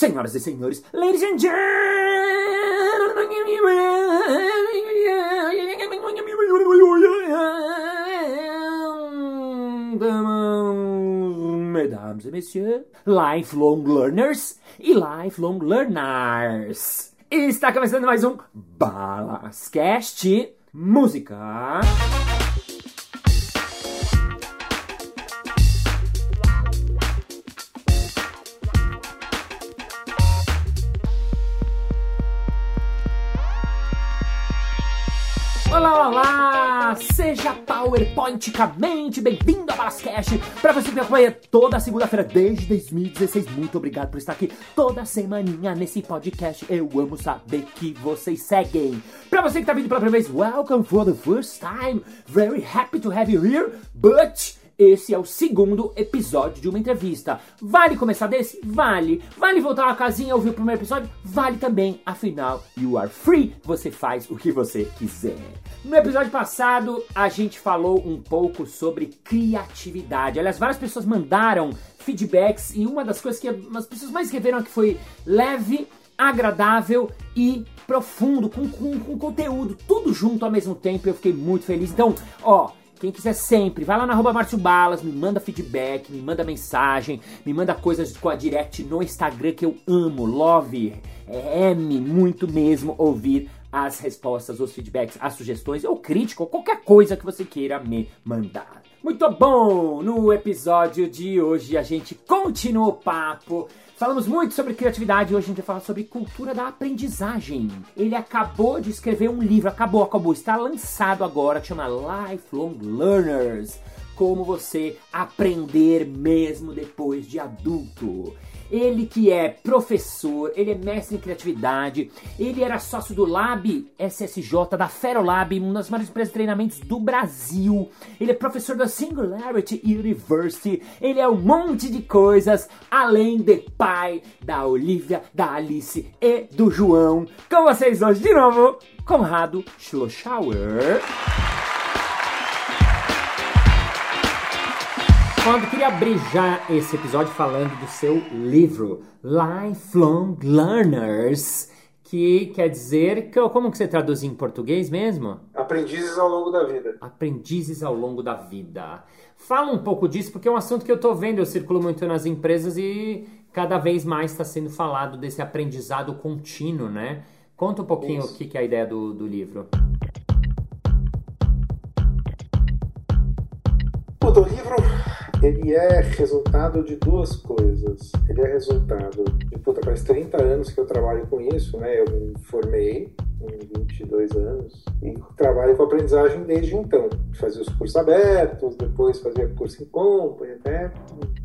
Senhoras e senhores, ladies and gentlemen, mesdames et messieurs, lifelong learners e lifelong learners. Está começando mais um Balascast Música. Olá, olá! Seja PowerPointicamente bem-vindo ao Balascast! Para você que me acompanha toda segunda-feira desde 2016, muito obrigado por estar aqui toda semaninha nesse podcast. Eu amo saber que vocês seguem. Para você que tá vindo pela primeira vez, welcome for the first time. Very happy to have you here, but esse é o segundo episódio de uma entrevista. Vale começar desse? Vale. Vale voltar à casinha e ouvir o primeiro episódio? Vale também. Afinal, you are free. Você faz o que você quiser. No episódio passado, a gente falou um pouco sobre criatividade. Aliás, várias pessoas mandaram feedbacks e uma das coisas que as pessoas mais reveram é que foi leve, agradável e profundo, com, com, com conteúdo, tudo junto ao mesmo tempo. Eu fiquei muito feliz. Então, ó, quem quiser sempre, vai lá na arroba Márcio Balas, me manda feedback, me manda mensagem, me manda coisas com a direct no Instagram que eu amo, love, é, ame muito mesmo ouvir as respostas, os feedbacks, as sugestões ou crítica ou qualquer coisa que você queira me mandar. Muito bom! No episódio de hoje a gente continua o papo Falamos muito sobre criatividade, hoje a gente vai falar sobre cultura da aprendizagem. Ele acabou de escrever um livro, acabou, acabou, está lançado agora, chama Lifelong Learners. Como você aprender mesmo depois de adulto. Ele que é professor, ele é mestre em criatividade, ele era sócio do Lab SSJ, da Ferolab, uma das maiores empresas de treinamentos do Brasil. Ele é professor da Singularity University, ele é um monte de coisas, além de pai da Olivia, da Alice e do João. Com vocês hoje de novo, Conrado Schlossauer. Quando queria abrir já esse episódio falando do seu livro Lifelong Learners, que quer dizer que como que você traduz em português mesmo? Aprendizes ao longo da vida. Aprendizes ao longo da vida. Fala um pouco disso porque é um assunto que eu estou vendo, eu circulo muito nas empresas e cada vez mais está sendo falado desse aprendizado contínuo, né? Conta um pouquinho Isso. o que, que é a ideia do, do livro. O livro ele é resultado de duas coisas. Ele é resultado de, puta, faz 30 anos que eu trabalho com isso, né? Eu me formei com 22 anos e trabalho com aprendizagem desde então. Fazia os cursos abertos, depois fazia curso em company, até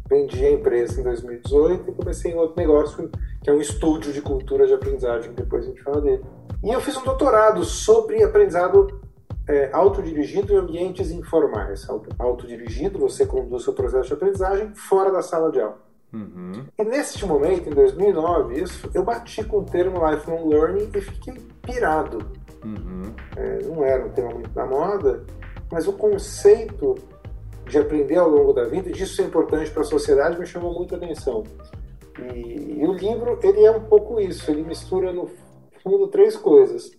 vendi a empresa em 2018 e comecei em outro negócio que é um estúdio de cultura de aprendizagem, depois a gente fala dele. E eu fiz um doutorado sobre aprendizado é, autodirigido em ambientes informais. Autodirigido, você conduz seu processo de aprendizagem fora da sala de aula. Uhum. E neste momento, em 2009, isso, eu bati com o termo lifelong learning e fiquei pirado. Uhum. É, não era um tema muito da moda, mas o conceito de aprender ao longo da vida, e disso é importante para a sociedade, me chamou muita atenção. E, e o livro, ele é um pouco isso, ele mistura no fundo três coisas.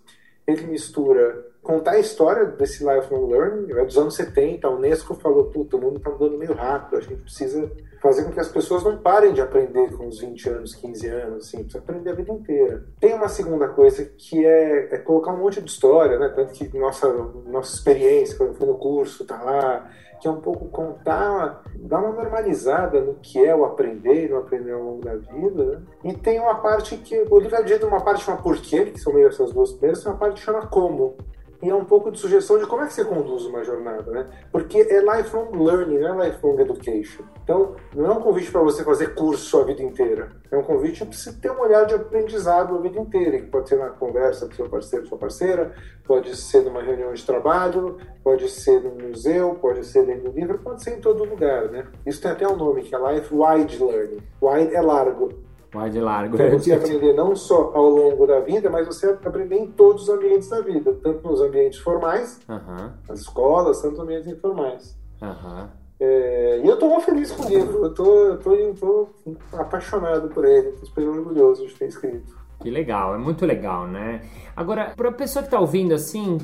Ele mistura contar a história desse lifelong learning, é dos anos 70, a Unesco falou, puta, o mundo está mudando meio rápido, a gente precisa fazer com que as pessoas não parem de aprender com uns 20 anos, 15 anos, assim, precisa aprender a vida inteira. Tem uma segunda coisa que é, é colocar um monte de história, né, tanto que nossa, nossa experiência, quando eu fui no curso, tá lá, que é um pouco contar, dar uma normalizada no que é o aprender e não aprender ao longo da vida. Né? E tem uma parte que, o livro é uma parte chama porquê, que são meio essas duas primeiras, tem uma parte que chama como e é um pouco de sugestão de como é que você conduz uma jornada, né? Porque é lifelong learning, não é lifelong education. Então, não é um convite para você fazer curso a vida inteira. É um convite para você ter um olhar de aprendizado a vida inteira, que pode ser na conversa com seu parceiro, sua parceira, pode ser numa reunião de trabalho, pode ser no museu, pode ser dentro do livro, pode ser em todo lugar, né? Isso tem até um nome, que é Life Wide Learning. Wide é largo, mais de largo. Então, você aprender não só ao longo da vida, mas você aprender em todos os ambientes da vida, tanto nos ambientes formais, uhum. nas escolas, tanto nos ambientes informais. Uhum. É, e eu estou muito feliz com o livro, eu tô, tô, tô apaixonado por ele, estou super orgulhoso de ter escrito. Que legal, é muito legal, né? Agora, para a pessoa que está ouvindo assim,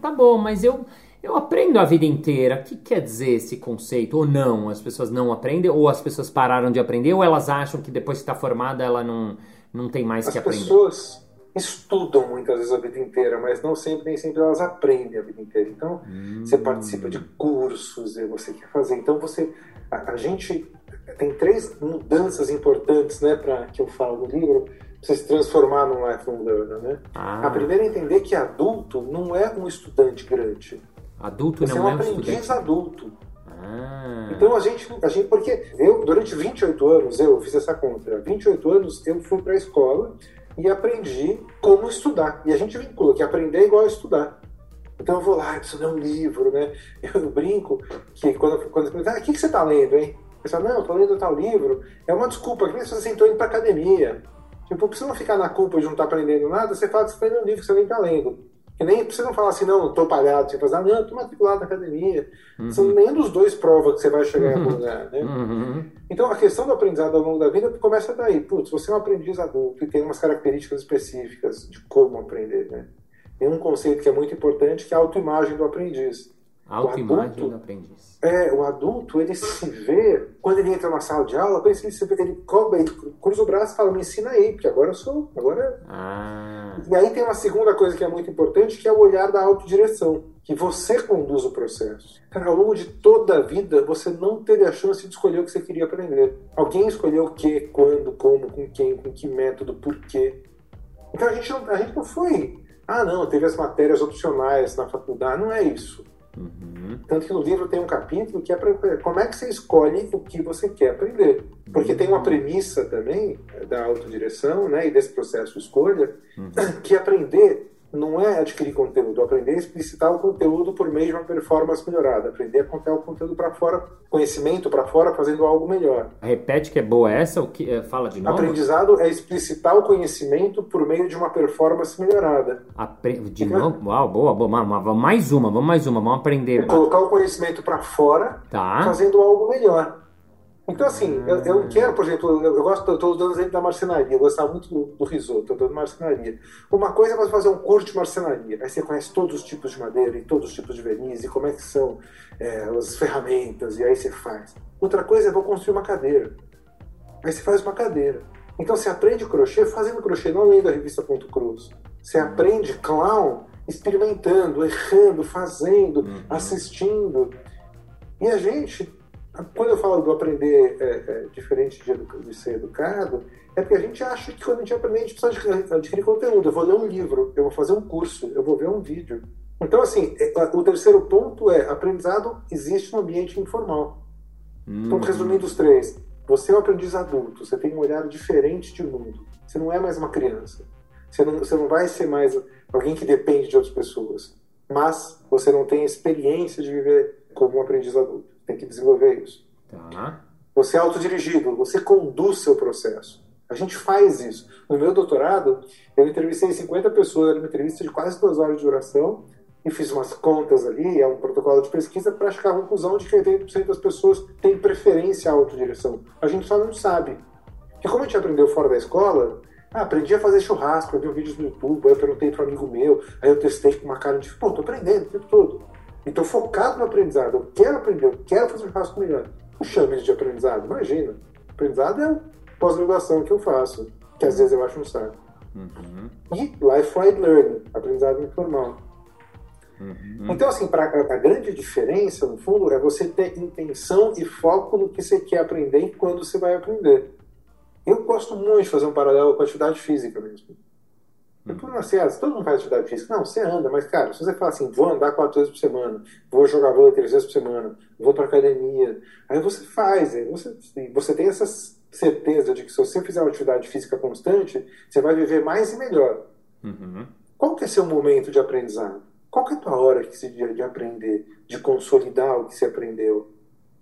tá bom, mas eu, eu aprendo a vida inteira. O que quer dizer esse conceito? Ou não? As pessoas não aprendem? Ou as pessoas pararam de aprender? Ou elas acham que depois que está formada ela não, não tem mais as que aprender? As pessoas estudam muitas vezes a vida inteira, mas não sempre, nem sempre elas aprendem a vida inteira. Então, hum. você participa de cursos, você quer fazer. Então, você, a, a gente tem três mudanças importantes, né, para que eu falo no livro, para você se transformar num lifelong learner, né? Ah. A primeira é entender que adulto não é um estudante grande. Adulto você não é um aprendiz estudante. adulto. Ah. Então a gente, a gente, porque eu durante 28 anos eu fiz essa conta, 28 anos eu fui para a escola e aprendi como estudar. E a gente vincula que aprender é igual a estudar. Então eu vou lá, preciso ler um livro, né? Eu brinco que quando, quando você pergunta, ah, o que, que você está lendo, hein? Eu falo, não, estou lendo tal livro. É uma desculpa, que nem se você sentou indo para academia. Tipo, pra você não ficar na culpa de não estar tá aprendendo nada, você fala que você está lendo um livro que você nem está lendo. Que nem você não falar assim, não, estou palhado. Você fala, ah, não, estou matriculado na academia. Uhum. São nenhum dos dois prova que você vai chegar em algum lugar, né? Uhum. Então a questão do aprendizado ao longo da vida começa daí. Putz, você é um aprendiz adulto e tem umas características específicas de como aprender, né? Tem um conceito que é muito importante que é a autoimagem do aprendiz. Autoimagem do aprendiz. É, o adulto, ele se vê, quando ele entra na sala de aula, que ele, se vê, ele, ele cruza o braço e fala, me ensina aí, porque agora eu sou, agora... Ah. E aí tem uma segunda coisa que é muito importante, que é o olhar da autodireção, que você conduz o processo. Cara, ao longo de toda a vida, você não teve a chance de escolher o que você queria aprender. Alguém escolheu o que, quando, como, com quem, com que método, por quê. Então a gente não, a gente não foi... Ah, não, teve as matérias opcionais na faculdade. Não é isso. Uhum. Tanto que no livro tem um capítulo que é para como é que você escolhe o que você quer aprender. Porque uhum. tem uma uhum. premissa também da autodireção né, e desse processo de escolha, uhum. que aprender não é adquirir conteúdo, aprender a explicitar o conteúdo por meio de uma performance melhorada, aprender a contar o conteúdo para fora, conhecimento para fora, fazendo algo melhor. Repete que é boa essa, o que é, fala de novo? Aprendizado é explicitar o conhecimento por meio de uma performance melhorada. Apre... De então, novo? Uau, boa, boa, mais uma, vamos mais uma, vamos aprender. É colocar o conhecimento para fora, tá. fazendo algo melhor. Então, assim, eu, eu quero, por exemplo, eu, eu gosto, estou dando exemplo da marcenaria, eu gostava muito do, do risoto, estou dando marcenaria. Uma coisa é você fazer um curso de marcenaria, aí você conhece todos os tipos de madeira e todos os tipos de verniz, e como é que são é, as ferramentas, e aí você faz. Outra coisa é vou construir uma cadeira. Aí você faz uma cadeira. Então você aprende crochê fazendo crochê, não lendo a revista Ponto Cruz. Você aprende clown experimentando, errando, fazendo, uhum. assistindo. E a gente quando eu falo do aprender é, é, diferente de, de, ser educado, é porque a gente acha que quando a gente aprende, a gente precisa adquirir conteúdo. Eu vou ler um livro, eu vou fazer um curso, eu vou ver um vídeo. Então, assim, é, o terceiro ponto é: aprendizado existe no ambiente informal. Hum. Então, resumindo os três, você é um aprendiz adulto, você tem um olhar diferente de mundo. Você não é mais uma criança. Você não, você não vai ser mais alguém que depende de outras pessoas. Mas você não tem experiência de viver como um aprendiz adulto tem que desenvolver isso. Tá. Você é autodirigido, você conduz seu processo. A gente faz isso. No meu doutorado, eu entrevistei 50 pessoas, era uma entrevista de quase duas horas de duração, e fiz umas contas ali, é um protocolo de pesquisa, para chegar à conclusão de que 80% das pessoas têm preferência à autodireção. A gente só não sabe. Porque como a gente aprendeu fora da escola, ah, aprendi a fazer churrasco, eu vi vídeos no YouTube, aí eu perguntei para um amigo meu, aí eu testei com uma cara de, pô, tô aprendendo o tempo todo. Então, focado no aprendizado, eu quero aprender, eu quero fazer um churrasco melhor. Não chame de aprendizado, imagina. Aprendizado é pós-graduação que eu faço, que às vezes eu acho um saco. Uhum. E lifelong learning, aprendizado informal. Uhum. Então, assim, pra, a grande diferença, no fundo, é você ter intenção e foco no que você quer aprender e quando você vai aprender. Eu gosto muito de fazer um paralelo com a atividade física mesmo. Então, assim, ah, todo mundo faz atividade física. Não, você anda, mas, cara, se você fala assim, vou andar quatro vezes por semana, vou jogar vôlei três vezes por semana, vou para academia, aí você faz, aí você, você tem essa certeza de que se você fizer uma atividade física constante, você vai viver mais e melhor. Uhum. Qual que é seu momento de aprendizado? Qual que é a tua hora que se de, de aprender, de consolidar o que você aprendeu?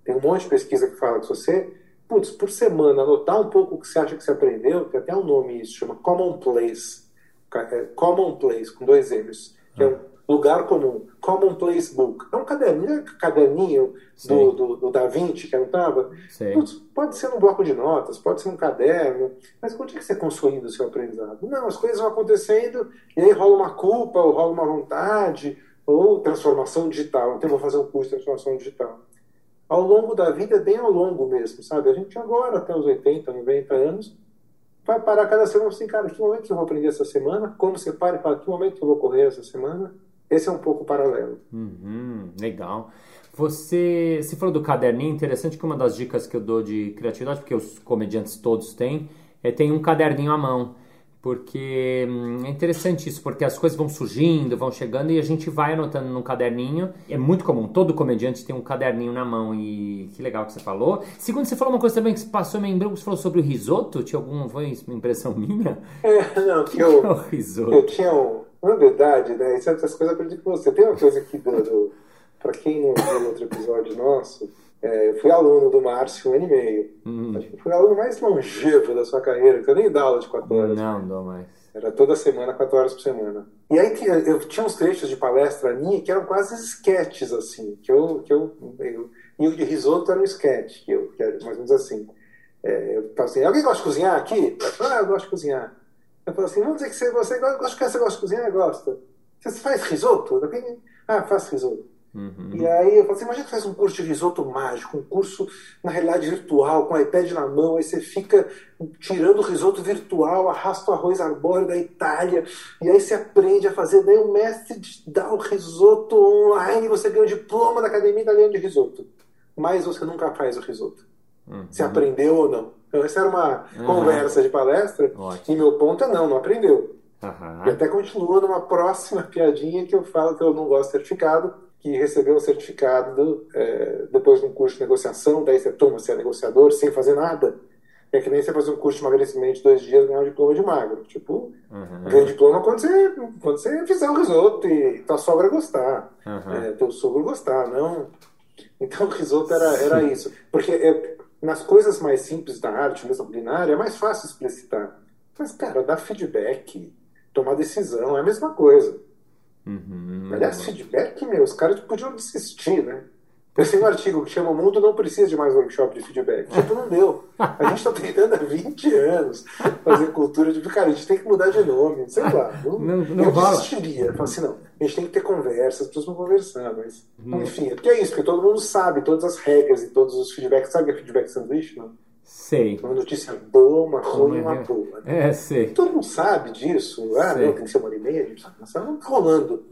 Tem um monte de pesquisa que fala que se você, putz, por semana, anotar um pouco o que você acha que você aprendeu, tem até um nome isso, chama Commonplace é, commonplace, com dois M's, que é um lugar comum, Commonplace Book. É um caderninho, é caderninho do, do, do, Da Vinci que eu estava. Pode ser um bloco de notas, pode ser um caderno, mas onde é que você é construindo o seu aprendizado? Não, as coisas vão acontecendo e aí rola uma culpa, ou rola uma vontade, ou transformação digital. Então eu vou fazer um curso de transformação digital. Ao longo da vida, bem ao longo mesmo, sabe? A gente agora, até os 80, 90 anos, vai parar cada semana assim, cara, que momento eu vou aprender essa semana? Como você para e que momento eu vou correr essa semana? Esse é um pouco paralelo. Uhum, legal. Você, você falou do caderninho, interessante que uma das dicas que eu dou de criatividade, porque os comediantes todos têm, é tem um caderninho à mão. Porque hum, é interessante isso, porque as coisas vão surgindo, vão chegando e a gente vai anotando num caderninho. É muito comum, todo comediante tem um caderninho na mão e que legal que você falou. Segundo, você falou uma coisa também que passou meio em branco, você falou sobre o risoto, tinha alguma foi uma impressão minha? É, não, que, que eu, é o risoto? eu tinha um, na verdade, né? Essas coisas eu aprendi com você. Tem uma coisa aqui do. do para quem não viu outro episódio nosso, é, eu fui aluno do Márcio um ano e meio. Hum. Acho que fui o aluno mais longevo da sua carreira, que eu nem dá aula de 4 horas. Não, não mais. Era toda semana, 4 horas por semana. E aí eu tinha uns trechos de palestra minha que eram quase sketches, assim, que eu. Que eu, eu e o de risoto era um sketch, que, eu, que era mais ou menos assim. É, eu falava assim, alguém gosta de cozinhar aqui? Eu falava, ah, eu gosto de cozinhar. Eu falo assim, vamos dizer que você, você gosta, que você gosta de cozinhar, gosta. Você faz risoto? Ah, faço risoto. Uhum. E aí eu falo assim, imagina que faz um curso de risoto mágico, um curso na realidade virtual, com o iPad na mão, aí você fica tirando o risoto virtual, arrasta o arroz arbóreo da Itália, e aí você aprende a fazer, daí o mestre dá o risoto online, você ganha o diploma da Academia Italiana de Risoto. Mas você nunca faz o risoto. Uhum. Você aprendeu ou não? Então, essa era uma uhum. conversa de palestra. Ótimo. E meu ponto é não, não aprendeu. E até continua numa próxima piadinha que eu falo que eu não gosto de certificado, que recebeu um certificado é, depois de um curso de negociação, daí você toma, você é negociador, sem fazer nada. É que nem você fazer um curso de emagrecimento de dois dias e ganhar um diploma de magro. Tipo, uhum. ganha diploma quando você, quando você fizer o risoto e tua sogra gostar, uhum. é, teu sogro gostar, não... Então o risoto era, era isso. Porque é, nas coisas mais simples da arte, mesmo culinária, é mais fácil explicitar. Mas, cara, dar feedback, tomar decisão, é a mesma coisa. Uhum. Aliás, feedback, meu, os caras podiam desistir, né? Eu tenho um artigo que chama O Mundo Não Precisa de Mais Workshop de Feedback. Tipo, não deu. A gente está tentando há 20 anos fazer cultura de. Cara, a gente tem que mudar de nome, sei lá. Não, não, não eu rola. desistiria. Falo assim, não, a gente tem que ter conversa, as pessoas vão conversar, mas. Hum. Enfim, é porque é isso, porque todo mundo sabe todas as regras e todos os feedbacks. Sabe o que é feedback sanduíche, não? Sei. Uma notícia boa, uma ruim e uma é? boa. Né? É, sei. Todo mundo sabe disso. Ah, sei. não, tem que ser uma hora e meia, a gente sabe, não está rolando.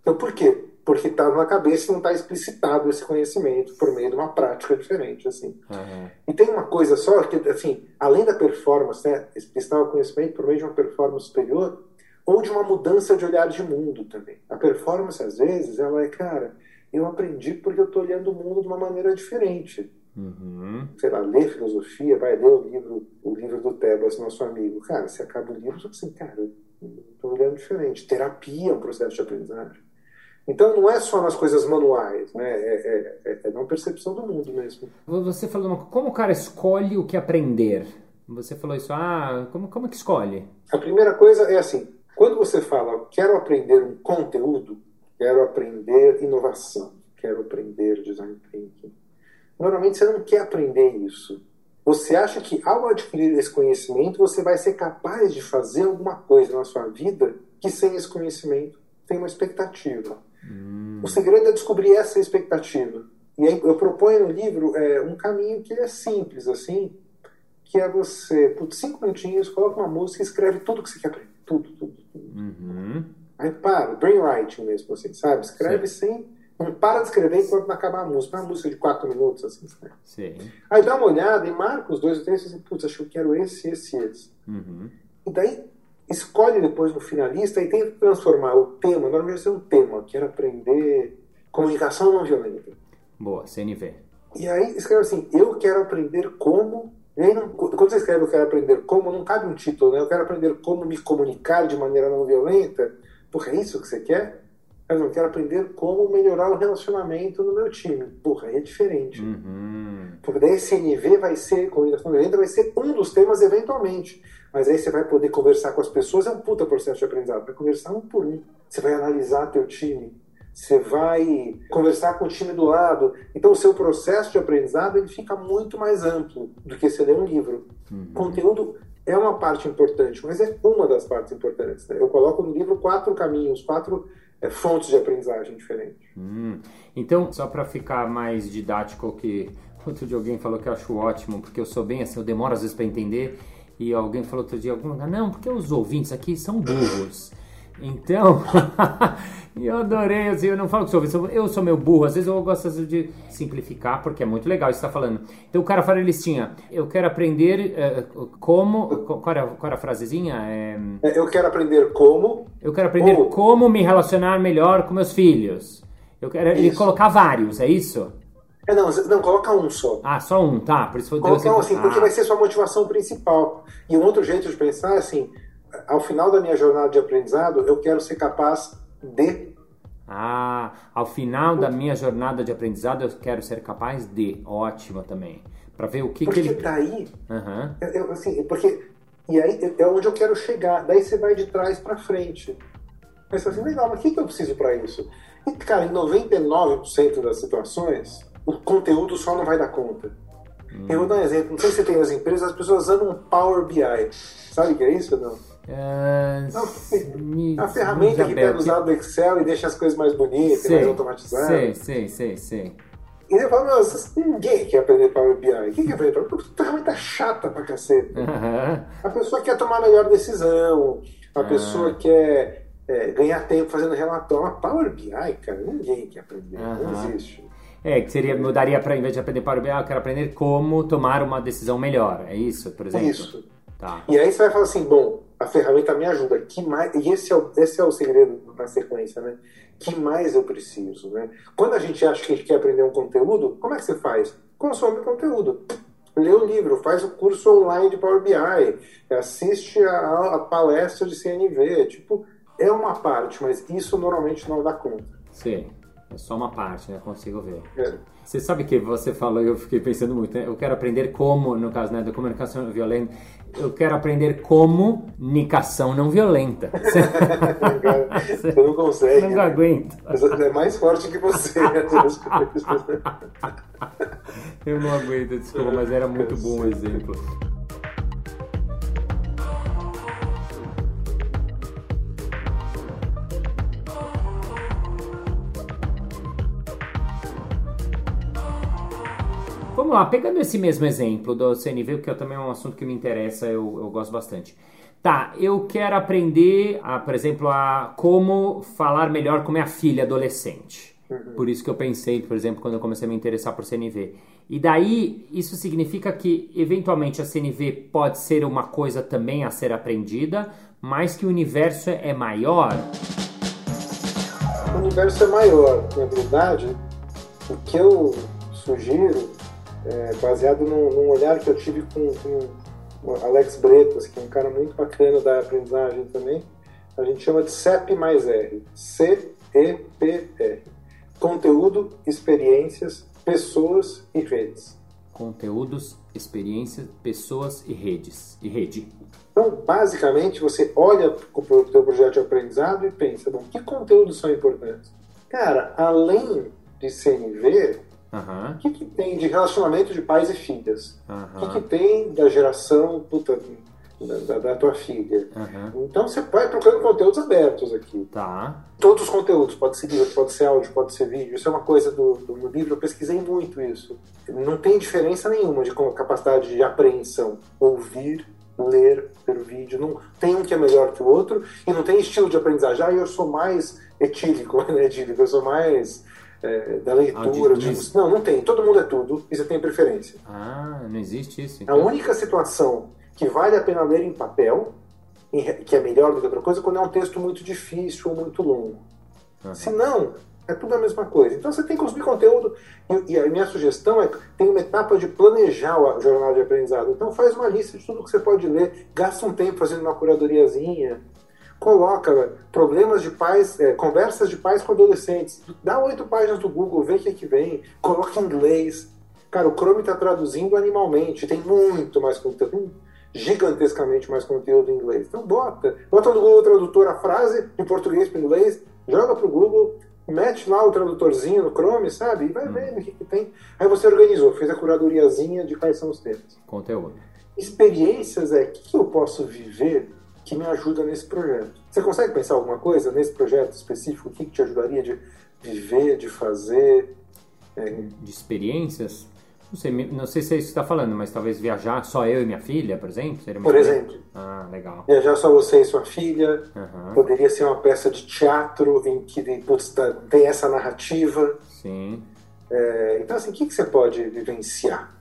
Então por quê? Porque está na cabeça e não está explicitado esse conhecimento por meio de uma prática diferente, assim. Uhum. E tem uma coisa só que, assim, além da performance, né, explicitar o conhecimento por meio de uma performance superior, ou de uma mudança de olhar de mundo também. A performance, às vezes, ela é, cara, eu aprendi porque eu estou olhando o mundo de uma maneira diferente. Uhum. Sei lá, ler filosofia, vai ler o livro, o livro do Tebas, nosso amigo. Cara, você acaba o livro e assim, cara, estou olhando diferente. Terapia é um processo de aprendizagem. Então não é só nas coisas manuais, né? É, é, é, é uma percepção do mundo mesmo. Você falou, como o cara escolhe o que aprender? Você falou isso, ah, como, como que escolhe? A primeira coisa é assim, quando você fala, quero aprender um conteúdo, quero aprender inovação, quero aprender design thinking, Normalmente você não quer aprender isso. Você acha que ao adquirir esse conhecimento você vai ser capaz de fazer alguma coisa na sua vida que sem esse conhecimento tem uma expectativa. Hum. O segredo é descobrir essa expectativa. E aí eu proponho no livro é, um caminho que é simples, assim, que é você, por cinco minutinhos, coloca uma música e escreve tudo que você quer aprender. Tudo, tudo, tudo. Uhum. Aí para, brainwriting mesmo, assim, sabe? Escreve Sim. sem não para de escrever enquanto não acabar a música. Uma música de quatro minutos, assim. Né? Sim. Aí dá uma olhada e marca os dois ou três e assim, putz, acho que eu quero esse, esse e esse. Uhum. E daí escolhe depois no finalista e tenta transformar o tema, normalmente ser um tema, quero aprender comunicação não violenta. Boa, CNV. E aí escreve assim, eu quero aprender como. Não, quando você escreve eu quero aprender como, não cabe um título, né? Eu quero aprender como me comunicar de maneira não violenta. Porra, é isso que você quer? Mas eu quero aprender como melhorar o relacionamento no meu time. Porra, aí é diferente. Uhum. Porque daí CNV vai ser, comunicação violenta, vai ser um dos temas eventualmente. Mas aí você vai poder conversar com as pessoas, é um puta processo de aprendizado. Vai conversar um por um. você vai analisar teu time, você vai conversar com o time do lado. Então, o seu processo de aprendizado ele fica muito mais amplo do que você ler um livro. Uhum. Conteúdo é uma parte importante, mas é uma das partes importantes. Né? Eu coloco no livro quatro caminhos, quatro fontes de aprendizagem diferentes. Hum. Então, só para ficar mais didático, que outro dia alguém falou que eu acho ótimo, porque eu sou bem assim, eu demoro às vezes para entender. E alguém falou outro dia, algum não, porque os ouvintes aqui são burros. Então, eu adorei, assim, eu não falo que sou eu sou meu burro, às vezes eu gosto de simplificar, porque é muito legal isso que está falando. Então o cara fala listinha, eu quero aprender uh, como, qual era, qual era a frasezinha? É, eu quero aprender como... Eu quero aprender como, como me relacionar melhor com meus filhos. Eu quero ele colocar vários, é isso? É, não, não, coloca um só. Ah, só um, tá. Por isso Coloca um, assim, ah. porque vai ser sua motivação principal. E um outro jeito de pensar é assim, ao final da minha jornada de aprendizado, eu quero ser capaz de. Ah, ao final da minha jornada de aprendizado, eu quero ser capaz de. Ótimo também. Para ver o que, porque que ele. daí. Uhum. Eu, eu, assim, porque. E aí é onde eu quero chegar. Daí você vai de trás para frente. Pensa assim, legal, mas o que, que eu preciso para isso? E, cara, em 99% das situações, o conteúdo só não vai dar conta. Hum. Eu vou dar um exemplo. Não sei se você tem nas empresas, as pessoas usando um Power BI. Sabe o que é isso não? É, a, a ferramenta que pega os dados do Excel e deixa as coisas mais bonitas, sei, mais automatizadas. Sei, sei, sei, sei. E eu falo, nossa, ninguém quer aprender Power BI. Quem quer aprender Power BI? Ferramenta chata pra cacete. Uhum. A pessoa quer tomar a melhor decisão, a uhum. pessoa quer é, ganhar tempo fazendo relatório. A Power BI, cara, ninguém quer aprender, uhum. não existe. É, que seria, mudaria para, em vez de aprender Power BI, eu quero aprender como tomar uma decisão melhor. É isso, por exemplo? Isso. Tá. E aí você vai falar assim, bom, a ferramenta me ajuda. Que mais, e esse é, o, esse é o segredo na sequência, né? Que mais eu preciso, né? Quando a gente acha que a gente quer aprender um conteúdo, como é que você faz? Consome conteúdo. Lê o livro, faz o curso online de Power BI, assiste a, a palestra de CNV. Tipo, é uma parte, mas isso normalmente não dá conta. Sim. É só uma parte, né? Consigo ver. É. Você sabe que você falou eu fiquei pensando muito, né? Eu quero aprender como, no caso né, da comunicação violenta, eu quero aprender comunicação não violenta. Você, não consegue. Não né? aguento. É mais forte que você. eu não aguento, desculpa, mas era muito bom o exemplo. Vamos lá, pegando esse mesmo exemplo do CNV, que é também é um assunto que me interessa, eu, eu gosto bastante. Tá, eu quero aprender, a, por exemplo, a como falar melhor com minha filha adolescente. Uhum. Por isso que eu pensei, por exemplo, quando eu comecei a me interessar por CNV. E daí, isso significa que, eventualmente, a CNV pode ser uma coisa também a ser aprendida, mas que o universo é maior. O universo é maior. Na verdade, o que eu sugiro é, baseado num, num, olhar que eu tive com, com Alex Bretas, que é um cara muito bacana da aprendizagem também. A gente chama de CEP mais R. C-E-P-R. Conteúdo, experiências, pessoas e redes. Conteúdos, experiências, pessoas e redes. E rede. Então, basicamente, você olha para o teu projeto de aprendizado e pensa, bom, que conteúdos são importantes? Cara, além de CNV, Uhum. O que, que tem de relacionamento de pais e filhas? Uhum. O que, que tem da geração puta, da, da, tua filha? Uhum. Então você vai procurando conteúdos abertos aqui. Tá. Todos os conteúdos, pode ser livro, pode ser áudio, pode ser vídeo. Isso é uma coisa do, do livro, eu pesquisei muito isso. Não tem diferença nenhuma de capacidade de apreensão. Ouvir, ler, ver vídeo. Não tem um que é melhor que o outro e não tem estilo de aprendizagem. Ah, eu sou mais etílico, né? Etílico, eu sou mais é, da leitura. Ah, de... Não, não tem. Todo mundo é tudo e você tem preferência. Ah, não existe isso. Então. A única situação que vale a pena ler em papel, que é melhor do que outra coisa, é quando é um texto muito difícil ou muito longo. Uhum. Se não, é tudo a mesma coisa. Então você tem que consumir conteúdo. E, e a minha sugestão é tem uma etapa de planejar a jornada de aprendizado. Então faz uma lista de tudo que você pode ler, gasta um tempo fazendo uma curadoriazinha, coloca problemas de pais, é, conversas de pais com adolescentes. Dá oito páginas do Google, vê o que, é que vem, coloca em inglês. Cara, o Chrome está traduzindo animalmente, tem muito mais conteúdo. gigantescamente mais conteúdo em inglês. Então bota, bota no Google Tradutor a frase de português para inglês, joga para o Google, mete lá o tradutorzinho no Chrome, sabe? E vai hum. vendo o que, que, tem. Aí você organizou, fez a curadoriazinha de quais são os temas. Conteúdo. Experiências é o que eu posso viver que me ajuda nesse projeto. Você consegue pensar alguma coisa nesse projeto específico? O que, que te ajudaria de viver, de fazer? É... De experiências? Não sei, não sei se é isso que você está falando, mas talvez viajar só eu e minha filha, por exemplo? Seria por exemplo. Ah, legal. Viajar só você e sua filha. Uhum. Poderia ser uma peça de teatro em que putz, tá, tem essa narrativa. Sim. É, então, assim, o que, que você pode vivenciar?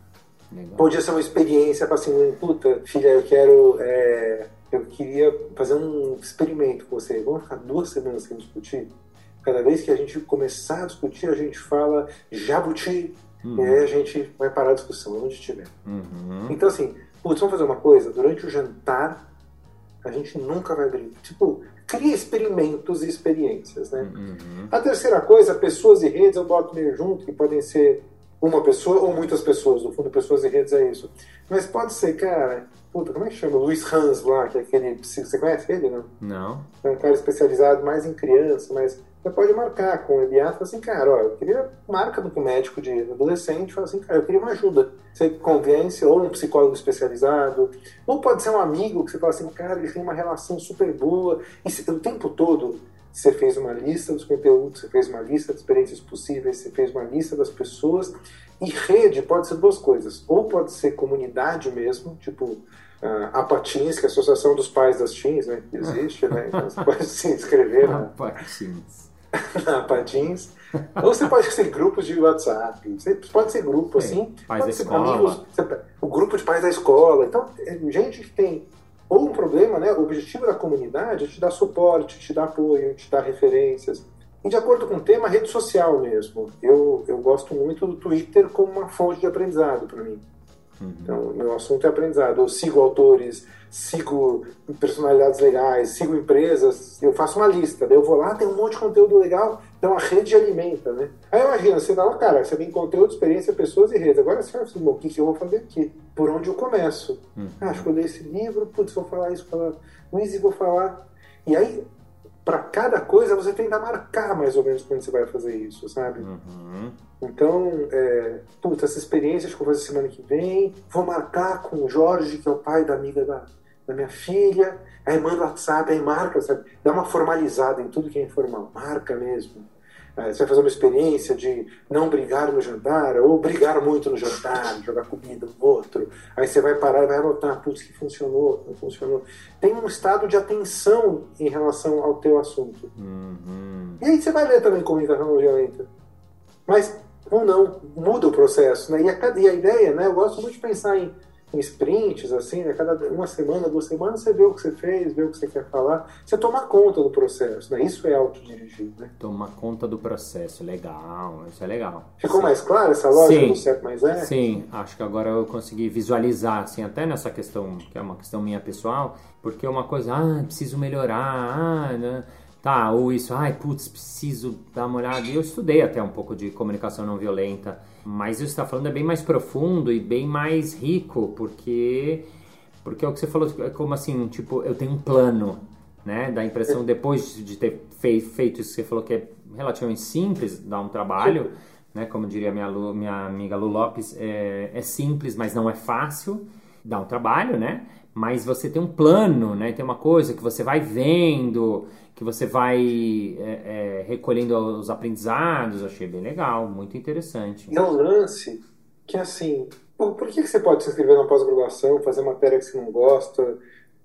Legal. Podia ser uma experiência para assim, puta, filha, eu quero. É, eu queria fazer um experimento com você. Vamos ficar duas semanas sem discutir? Cada vez que a gente começar a discutir, a gente fala jabuti Uhum. E aí a gente vai parar a discussão onde estiver. Uhum. Então, assim, putz, vamos fazer uma coisa. Durante o jantar, a gente nunca vai abrir. Tipo, cria experimentos e experiências, né? Uhum. A terceira coisa, pessoas e redes, eu boto meio junto, que podem ser uma pessoa ou muitas pessoas. No fundo, pessoas e redes é isso. Mas pode ser, cara, puta, como é que chama? Luiz Hans lá, que é aquele. Você conhece ele, não? Não. É um cara especializado mais em criança, mas você pode marcar com o EBA e assim, cara, ó, eu queria marca do médico de adolescente, fala assim, cara, eu queria uma ajuda. Você convence ou um psicólogo especializado, ou pode ser um amigo que você fala assim, cara, ele tem uma relação super boa. E se, o tempo todo você fez uma lista dos conteúdos, você fez uma lista de experiências possíveis, você fez uma lista das pessoas. E rede pode ser duas coisas. Ou pode ser comunidade mesmo, tipo Uh, a Patins, que é a Associação dos Pais das Teens, né? Que existe, né? Então você pode se inscrever na, Patins. na Patins. Ou você pode ser grupos de WhatsApp. Você pode ser grupo, assim. Pais da escola. Amigos, o grupo de pais da escola. Então, é gente que tem ou um problema, né? O objetivo da comunidade é te dar suporte, te dar apoio, te dar referências. E de acordo com o tema, rede social mesmo. Eu, eu gosto muito do Twitter como uma fonte de aprendizado para mim. Uhum. Então, meu assunto é aprendizado. Eu sigo autores, sigo personalidades legais, sigo empresas, eu faço uma lista. eu vou lá, tem um monte de conteúdo legal, então a rede alimenta, né? Aí imagina, você fala, cara, você tem conteúdo, experiência, pessoas e redes. Agora você fala assim, bom, o que, que eu vou fazer aqui? Por onde eu começo? Uhum. Ah, escolher esse livro, putz, vou falar isso, falar Luiz, e vou falar. E aí, para cada coisa, você tenta marcar mais ou menos quando você vai fazer isso, sabe? Uhum. Então, é, puta, essa experiência que eu vou fazer semana que vem, vou marcar com o Jorge, que é o pai da amiga da, da minha filha, aí manda WhatsApp, aí marca, sabe? Dá uma formalizada em tudo que é informal, marca mesmo. É, você vai fazer uma experiência de não brigar no jantar, ou brigar muito no jantar, jogar comida no outro. Aí você vai parar e vai anotar, putz, que funcionou, não funcionou. Tem um estado de atenção em relação ao teu assunto. Uhum. E aí você vai ler também comunicação não violenta. Mas, ou não, muda o processo. Né? E, a, e a ideia, né, eu gosto muito de pensar em em sprints, assim, né? Cada uma semana, duas semanas, você vê o que você fez, vê o que você quer falar. Você toma conta do processo, né? Isso é autodirigir, né? Tomar conta do processo, legal, isso é legal. Ficou Sim. mais claro essa lógica Sim. do certo mais é? Sim, acho que agora eu consegui visualizar, assim, até nessa questão, que é uma questão minha pessoal, porque é uma coisa, ah, preciso melhorar, ah, né? Tá, ou isso, ai, putz, preciso dar uma olhada. E eu estudei até um pouco de comunicação não violenta, mas isso que está falando é bem mais profundo e bem mais rico, porque porque é o que você falou, é como assim, tipo, eu tenho um plano, né? Dá a impressão, depois de ter feito isso que você falou que é relativamente simples, dá um trabalho, né? Como diria minha, Lu, minha amiga Lu Lopes, é, é simples, mas não é fácil, dá um trabalho, né? Mas você tem um plano, né? Tem uma coisa que você vai vendo, que você vai é, é, recolhendo os aprendizados, achei bem legal, muito interessante. É um lance que, assim, por, por que, você pode se inscrever na pós-graduação, fazer matéria que você não gosta?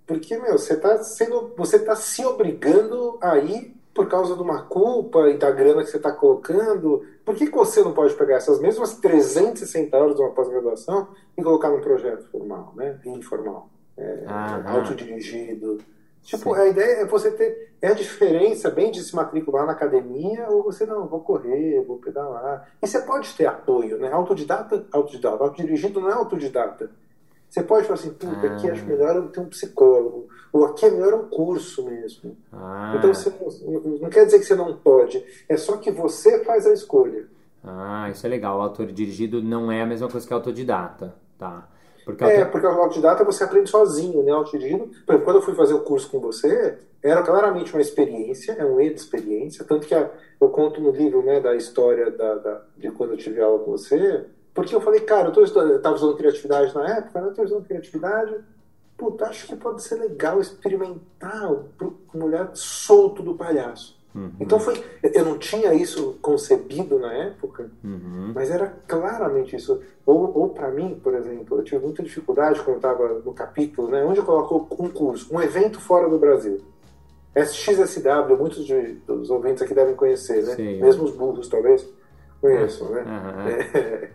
Porque, meu, você está sendo, você tá se obrigando a ir por causa de uma culpa e da grana que você está colocando. Por que, que você não pode pegar essas mesmas 360 horas de uma pós-graduação e colocar num projeto formal, né? Informal, é, autodirigido? Tipo, Sim. a ideia é você ter. É a diferença bem de se matricular na academia ou você não, vou correr, vou pedalar. E você pode ter apoio, né? Autodidata, autodidata. Autodirigido não é autodidata. Você pode falar assim, puta, aqui acho ah. melhor eu ter um psicólogo. Ou aqui é melhor um curso mesmo. Ah. Então você não, não quer dizer que você não pode. É só que você faz a escolha. Ah, isso é legal. O autor dirigido não é a mesma coisa que autodidata. Tá. Porque É, até- porque o autodidata você aprende sozinho, né? Autodidata. Por exemplo, quando eu fui fazer o curso com você, era claramente uma experiência, é um E de experiência, tanto que a- eu conto no livro, né, da história da, da- de quando eu tive aula com você, porque eu falei, cara, eu, tô estudando, eu tava usando criatividade na época, né? Eu tô usando criatividade, puta, acho que pode ser legal experimentar o mulher solto do palhaço. Uhum, Então foi, eu não tinha isso concebido na época, uhum, mas era claramente isso. Ou, ou para mim, por exemplo, eu tive muita dificuldade quando estava no capítulo, né, onde eu coloco um curso, um evento fora do Brasil. SXSW, muitos de- dos ouvintes aqui devem conhecer, né? Sim. Mesmo os burros talvez conheçam, né? aham. É,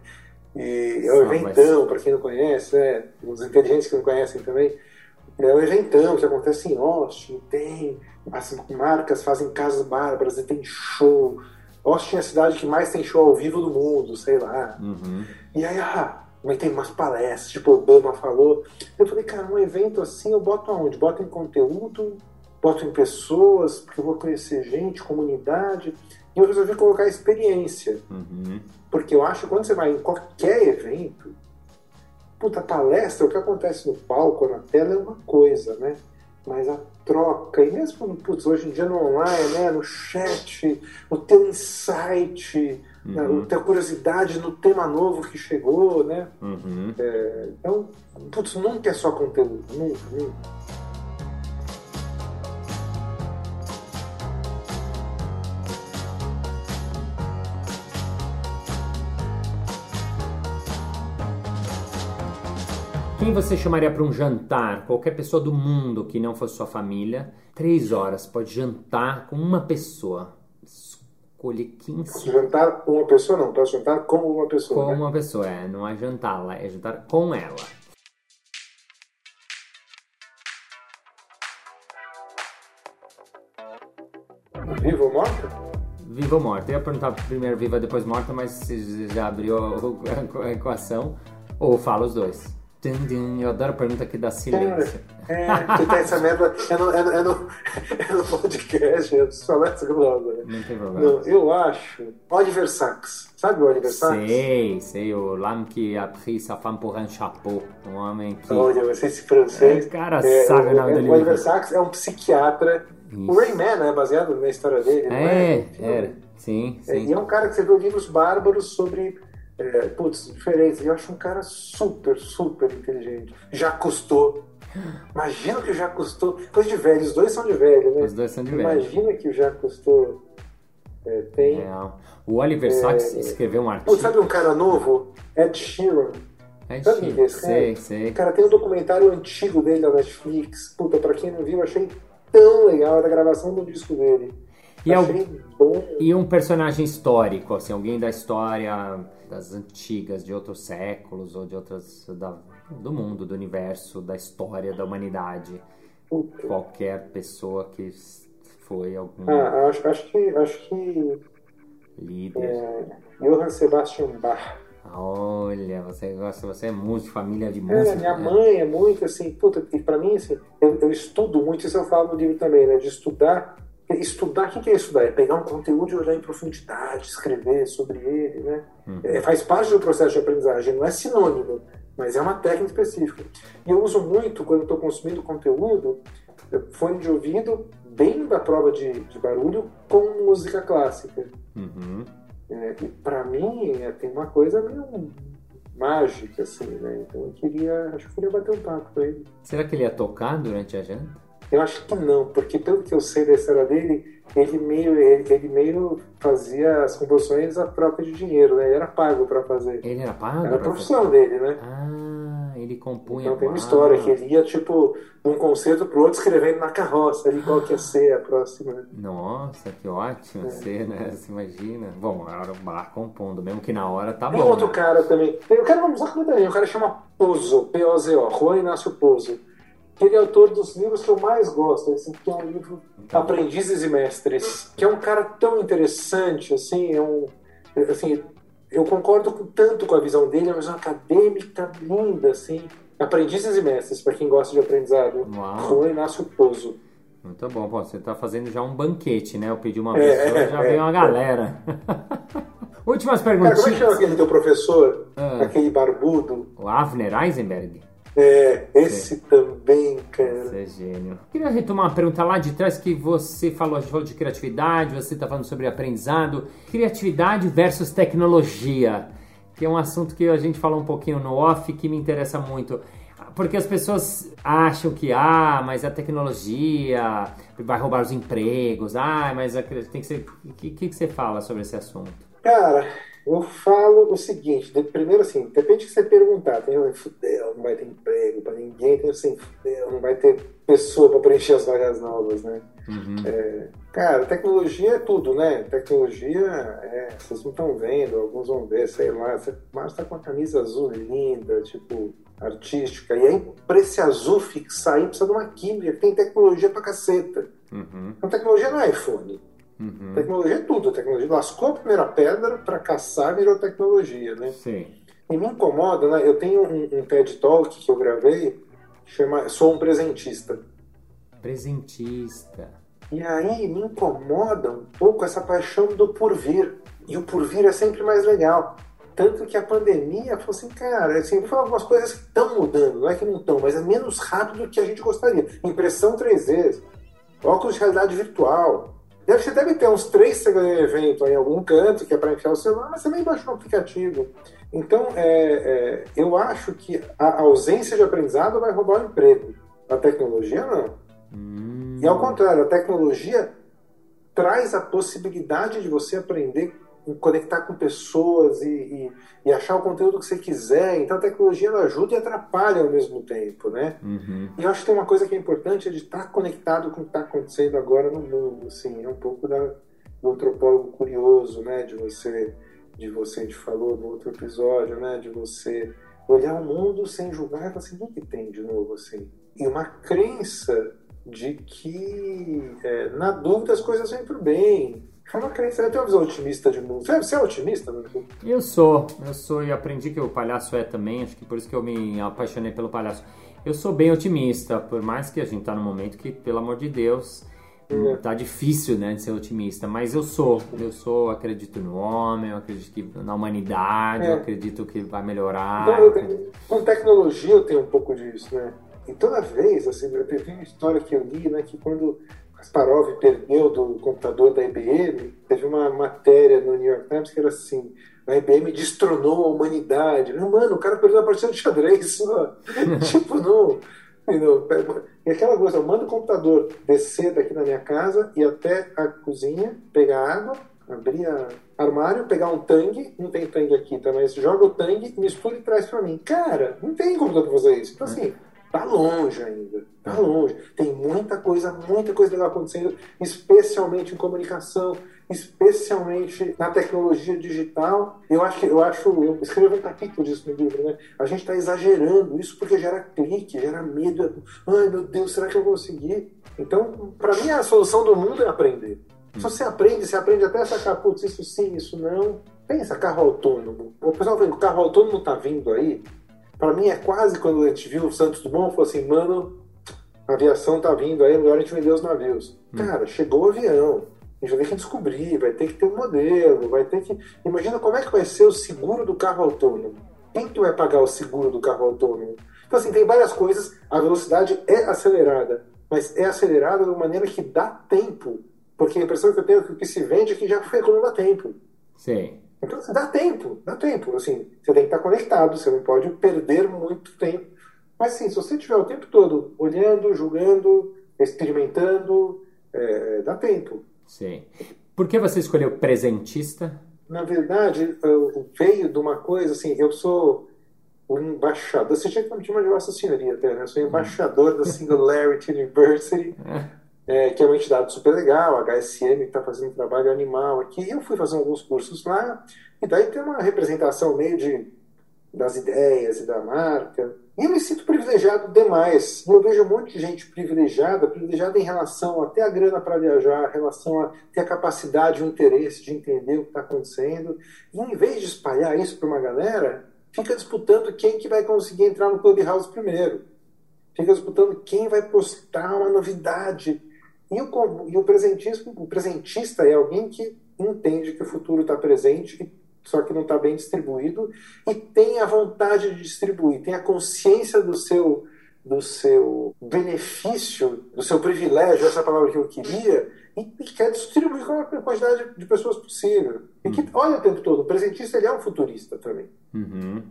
e é um eventão, para quem não conhece, né? os inteligentes que não conhecem também. É um eventão que acontece em Austin, tem as marcas fazem casas bárbaras e tem show. Austin é a cidade que mais tem show ao vivo do mundo, sei lá. Uhum. E aí, ah, mas tem umas palestras, tipo, Obama falou. Eu falei, cara, um evento assim eu boto aonde? Boto em conteúdo, boto em pessoas, porque eu vou conhecer gente, comunidade. E eu resolvi colocar experiência. Uhum. Porque eu acho que quando você vai em qualquer evento, puta, palestra, o que acontece no palco, na tela é uma coisa, né? Mas a troca, e mesmo, putz, hoje em dia no online, né? No chat, o teu insight, né, Uhum. a tua curiosidade no tema novo que chegou, né? Uhum. Então, putz, nunca é só conteúdo, nunca, nunca. Quem você chamaria para um jantar? Qualquer pessoa do mundo que não fosse sua família. Três horas, pode jantar com uma pessoa. Escolhe 15 Jantar com uma pessoa, não, posso jantar com uma pessoa. com né? uma pessoa. É, não é jantar lá, é jantar com ela. Viva ou morta? Viva ou morta? Eu ia perguntar primeiro viva, depois morta, mas você já abriu a equação. Ou fala os dois. Eu adoro a pergunta que dá silêncio. É, que tem essa merda. É no, é no, é no, é no podcast, eu preciso falar essa coisa. Não tem problema. Não, eu acho. Oliver Sacks. Sabe o Oliver Sacks? Sei, sei, o l'homme qui a pris sa femme pour un chapeau. Um homem que. Olha, você esse francês. É, cara, sabe o nome o, do o. Oliver Sacks é um psiquiatra. Isso. O Rayman é baseado na história dele, É, é? era. Sim, É, sim. E é um cara que escreveu livros bárbaros sobre. É, putz, diferentes. E eu acho um cara super, super inteligente. Já custou. Imagina que o já custou. Coisa de velho, os dois são de velho, né? Os dois são de velho. Imagina que o já custou. é, tem. O Oliver Sacks escreveu um Putz, sabe artigo. um cara novo? Ed Sheeran. É, sabe quem é esse sei, cara? sei. Cara, tem um documentário antigo dele da Netflix. Puta, pra quem não viu, achei tão legal. É da gravação do disco dele. E é achei bom. E um personagem histórico, assim, alguém da história das antigas, de outros séculos ou de outras. Da, do mundo, do universo, da história, da humanidade. Puta. Qualquer pessoa que foi algum Ah, acho, acho que. Acho que. líder. É, Johann Sebastian Bach. Olha, você gosta, você é músico, família de É, música. minha né? mãe é muito assim, puta, e pra mim, assim, eu, eu estudo muito, isso eu falo no livro também, né? De estudar. Estudar, o que é estudar? É pegar um conteúdo e olhar em profundidade, escrever sobre ele, né? Uhum. É, faz parte do processo de aprendizagem, não é sinônimo, mas é uma técnica específica. E eu uso muito, quando estou consumindo conteúdo, é, fone de ouvido, bem da prova de, de barulho, com música clássica. Uhum. É, e para mim é, tem uma coisa meio mágica, assim, né? Então eu queria, acho que eu queria bater um papo com ele. Será que ele ia tocar durante a janta? Eu acho que não, porque pelo que eu sei da história dele, ele meio, ele, ele meio fazia as composições a troca de dinheiro, né? Ele era pago para fazer. Ele era pago? Era a profissão dele, né? Ah, ele compunha. Então tem uma história que ele ia, tipo, de um concerto pro outro escrevendo na carroça ali qual que ia ser a próxima. né? Nossa, que É. ótima cena, você imagina. Bom, era o Bar compondo, mesmo que na hora tá Tem bom. outro né? cara também. Eu quero usar muito bem. O cara chama Pozo, P-O-Z-O, Juan Inácio Pozo. Que ele é autor dos livros que eu mais gosto, assim, que é um livro Aprendizes e Mestres, que é um cara tão interessante, assim, é um, assim, eu concordo com, tanto com a visão dele, é uma visão acadêmica linda, assim. Aprendizes e Mestres, para quem gosta de aprendizado. Uau. Juan Inácio Pozo. Muito bom, pô, você tá fazendo já um banquete, né? Eu pedi uma É, pessoa, é, já é. veio uma galera. Últimas Cara, perguntinhas. como é que chama aquele teu professor? Ah. Aquele barbudo? O Avner Eisenberg. É, esse também, cara. Você é gênio. Queria retomar uma pergunta lá de trás que você falou, a gente falou de criatividade, você está falando sobre aprendizado. Criatividade versus tecnologia, que é um assunto que a gente falou um pouquinho no off que me interessa muito. Porque as pessoas acham que, ah, mas a tecnologia vai roubar os empregos, ah, mas a tem que ser. O que, que, que você fala sobre esse assunto? Cara, eu falo o seguinte: primeiro, assim, depende do que você perguntar. Tem fudeu, não vai ter emprego pra ninguém, tem assim, fudeu, não vai ter pessoa pra preencher as vagas novas, né? É, cara, tecnologia é tudo, né? Tecnologia, é, vocês não estão vendo, alguns vão ver, sei lá. Você, tá com uma camisa azul linda, tipo, artística, e aí pra esse azul fixar aí precisa de uma química, tem tecnologia pra caceta. Uhum, Então, tecnologia não é iPhone. Uhum. Tecnologia é tudo. Tecnologia lascou a primeira pedra para caçar virou tecnologia, né? Sim. E me incomoda, né? Eu tenho um, um TED Talk que eu gravei, chama Sou um presentista. Presentista. E aí me incomoda um pouco essa paixão do porvir. E o porvir é sempre mais legal. Tanto que a pandemia falou assim, cara, assim, falar algumas coisas que estão mudando, não é que não estão, mas é menos rápido do que a gente gostaria. Impressão 3D, óculos de realidade virtual. Deve, você deve ter uns três em evento em algum canto, que é para enfiar o celular, mas você nem baixou o aplicativo. Então, é, é, eu acho que a ausência de aprendizado vai roubar o emprego. A tecnologia, não. Hum, E ao contrário, a tecnologia traz a possibilidade de você aprender, conectar com pessoas e, e- e achar o conteúdo que você quiser. Então a tecnologia ela ajuda e atrapalha ao mesmo tempo, né? uhum. E eu acho que tem uma coisa que é importante, é de estar conectado com o que está acontecendo agora no mundo. Assim, é um pouco da, do antropólogo curioso, né? De você, de você, a gente falou no outro episódio, né? De você olhar o mundo sem julgar e falar assim, o que tem de novo, assim? E uma crença de que, é, na dúvida, as coisas vêm pro bem. É uma crença, eu tenho uma visão otimista de mundo. Você, você é otimista, né? Eu sou, eu sou e aprendi que o palhaço é também, acho que por isso que eu me apaixonei pelo palhaço. Eu sou bem otimista, por mais que a gente tá num momento que, pelo amor de Deus, É. tá difícil, né, de ser otimista, mas eu sou, eu sou, acredito no homem, eu acredito que na humanidade, É. eu acredito que vai melhorar. Então, tenho- com tecnologia eu tenho um pouco disso, né? E toda vez, assim, eu teve uma história que eu li, né, que quando Kasparov perdeu do computador da IBM, teve uma matéria no New York Times que era assim, a IBM destronou a humanidade. Não, mano, o cara perdeu a partida de xadrez só. tipo, não... E aquela coisa, eu mando o computador descer daqui na minha casa e até a cozinha, pegar água, abrir a armário, pegar um tangue, não tem tangue aqui, tá? Mas joga o tangue, mistura e traz pra mim. Cara, não tem computador pra fazer isso. Então assim, tá longe ainda. Tá longe. Tem muita coisa, muita coisa legal acontecendo, especialmente em comunicação, especialmente na tecnologia digital. Eu acho que eu acho, eu escrevi um capítulo disso no livro, né? A gente está exagerando isso porque gera clique, gera medo. Ai meu Deus, será que eu vou conseguir? Então, para mim a solução do mundo é aprender. Se você aprende, você aprende até sacar, putz, isso sim, isso não. Pensa, carro autônomo. O pessoal que o carro autônomo tá vindo aí. Para mim é quase quando a gente viu o Santos Dumont, falou assim, mano, a aviação tá vindo aí, melhor a gente vender os navios. Cara, chegou o avião. A gente vai ter que descobrir, vai ter que ter um modelo, vai ter que. Imagina como é que vai ser o seguro do carro autônomo. Quem que vai pagar o seguro do carro autônomo? Então, assim, tem várias coisas. A velocidade é acelerada, mas é acelerada de uma maneira que dá tempo. Porque a impressão que eu tenho é que o que se vende é que já foi dá tempo. Sim. Então, assim, dá tempo, dá tempo. Assim, você tem que estar conectado, você não pode perder muito tempo. Mas, assim, se você tiver o tempo todo olhando, julgando, experimentando, é, dá tempo. Sim. Por que você escolheu presentista? Na verdade, eu veio de uma coisa assim, eu sou o embaixador, você tinha que me chamar de Senhoria até, né? Eu sou embaixador da Singularity University, é, que é uma entidade super legal, a HSM, que está fazendo um trabalho animal aqui. E eu fui fazer alguns cursos lá, e daí tem uma representação meio de, das ideias e da marca. E eu me sinto privilegiado demais. Eu vejo um monte de gente privilegiada, privilegiada em relação a ter a grana para viajar, em relação a ter a capacidade, o interesse de entender o que está acontecendo. E em vez de espalhar isso para uma galera, fica disputando quem que vai conseguir entrar no Clubhouse primeiro. Fica disputando quem vai postar uma novidade. E o, e o, presentista, o presentista é alguém que entende que o futuro está presente só que não está bem distribuído, e tem a vontade de distribuir, tem a consciência do seu, do seu benefício, do seu privilégio, essa palavra que eu queria, e, e quer distribuir com a quantidade de pessoas possível. E que olha o tempo todo, o presentista ele é um futurista também. Uhum.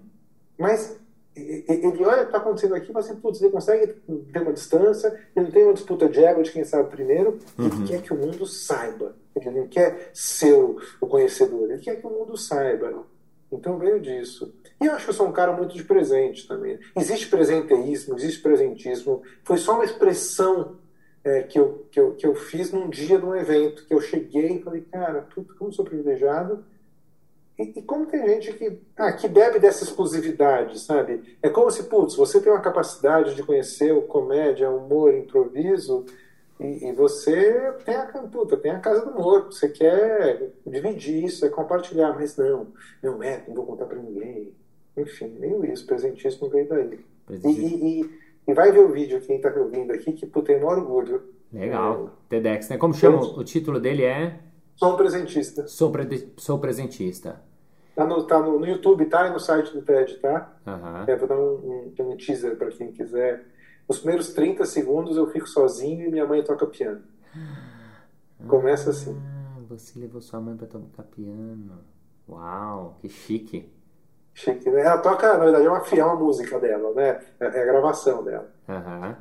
Mas ele olha o que está acontecendo aqui e fala assim, putz, ele consegue ter uma distância, ele não tem uma disputa de ego de quem sabe primeiro, uhum. ele quer que o mundo saiba. Ele não quer ser o, conhecedor, ele quer que o mundo saiba. Então veio disso. E eu acho que eu sou um cara muito de presente também. Existe presenteísmo, existe presentismo. Foi só uma expressão é, que, eu, que, eu, que eu fiz num dia de um evento, que eu cheguei e falei, cara, tudo como sou privilegiado, e, e, como tem gente que, ah, que bebe dessa exclusividade, sabe? É como se, putz, você tem uma capacidade de conhecer o comédia, o humor, improviso, e, e, você tem a puta, tem a casa do morto, você quer dividir isso, é compartilhar, mas não, não é, não vou contar para ninguém. Enfim, nem isso, presentíssimo veio daí. E, e, e, vai ver o vídeo, quem tá ouvindo aqui, que puta, tem maior orgulho. Legal, é, TEDx, né? Como chama? o título dele é? Sou um presentista. Sou, pre sou presentista. Tá no, tá no, no, YouTube, tá? E no site do TED, tá? Uhum. É, vou dar um, um, um teaser para quem quiser. Os primeiros 30 segundos eu fico sozinho e minha mãe toca piano. Começa assim. Ah, você levou sua mãe para tocar piano. Uau, que chique. Chique, né? Ela toca, na verdade, é uma fiel música dela, né? É, é a gravação dela. Uhum.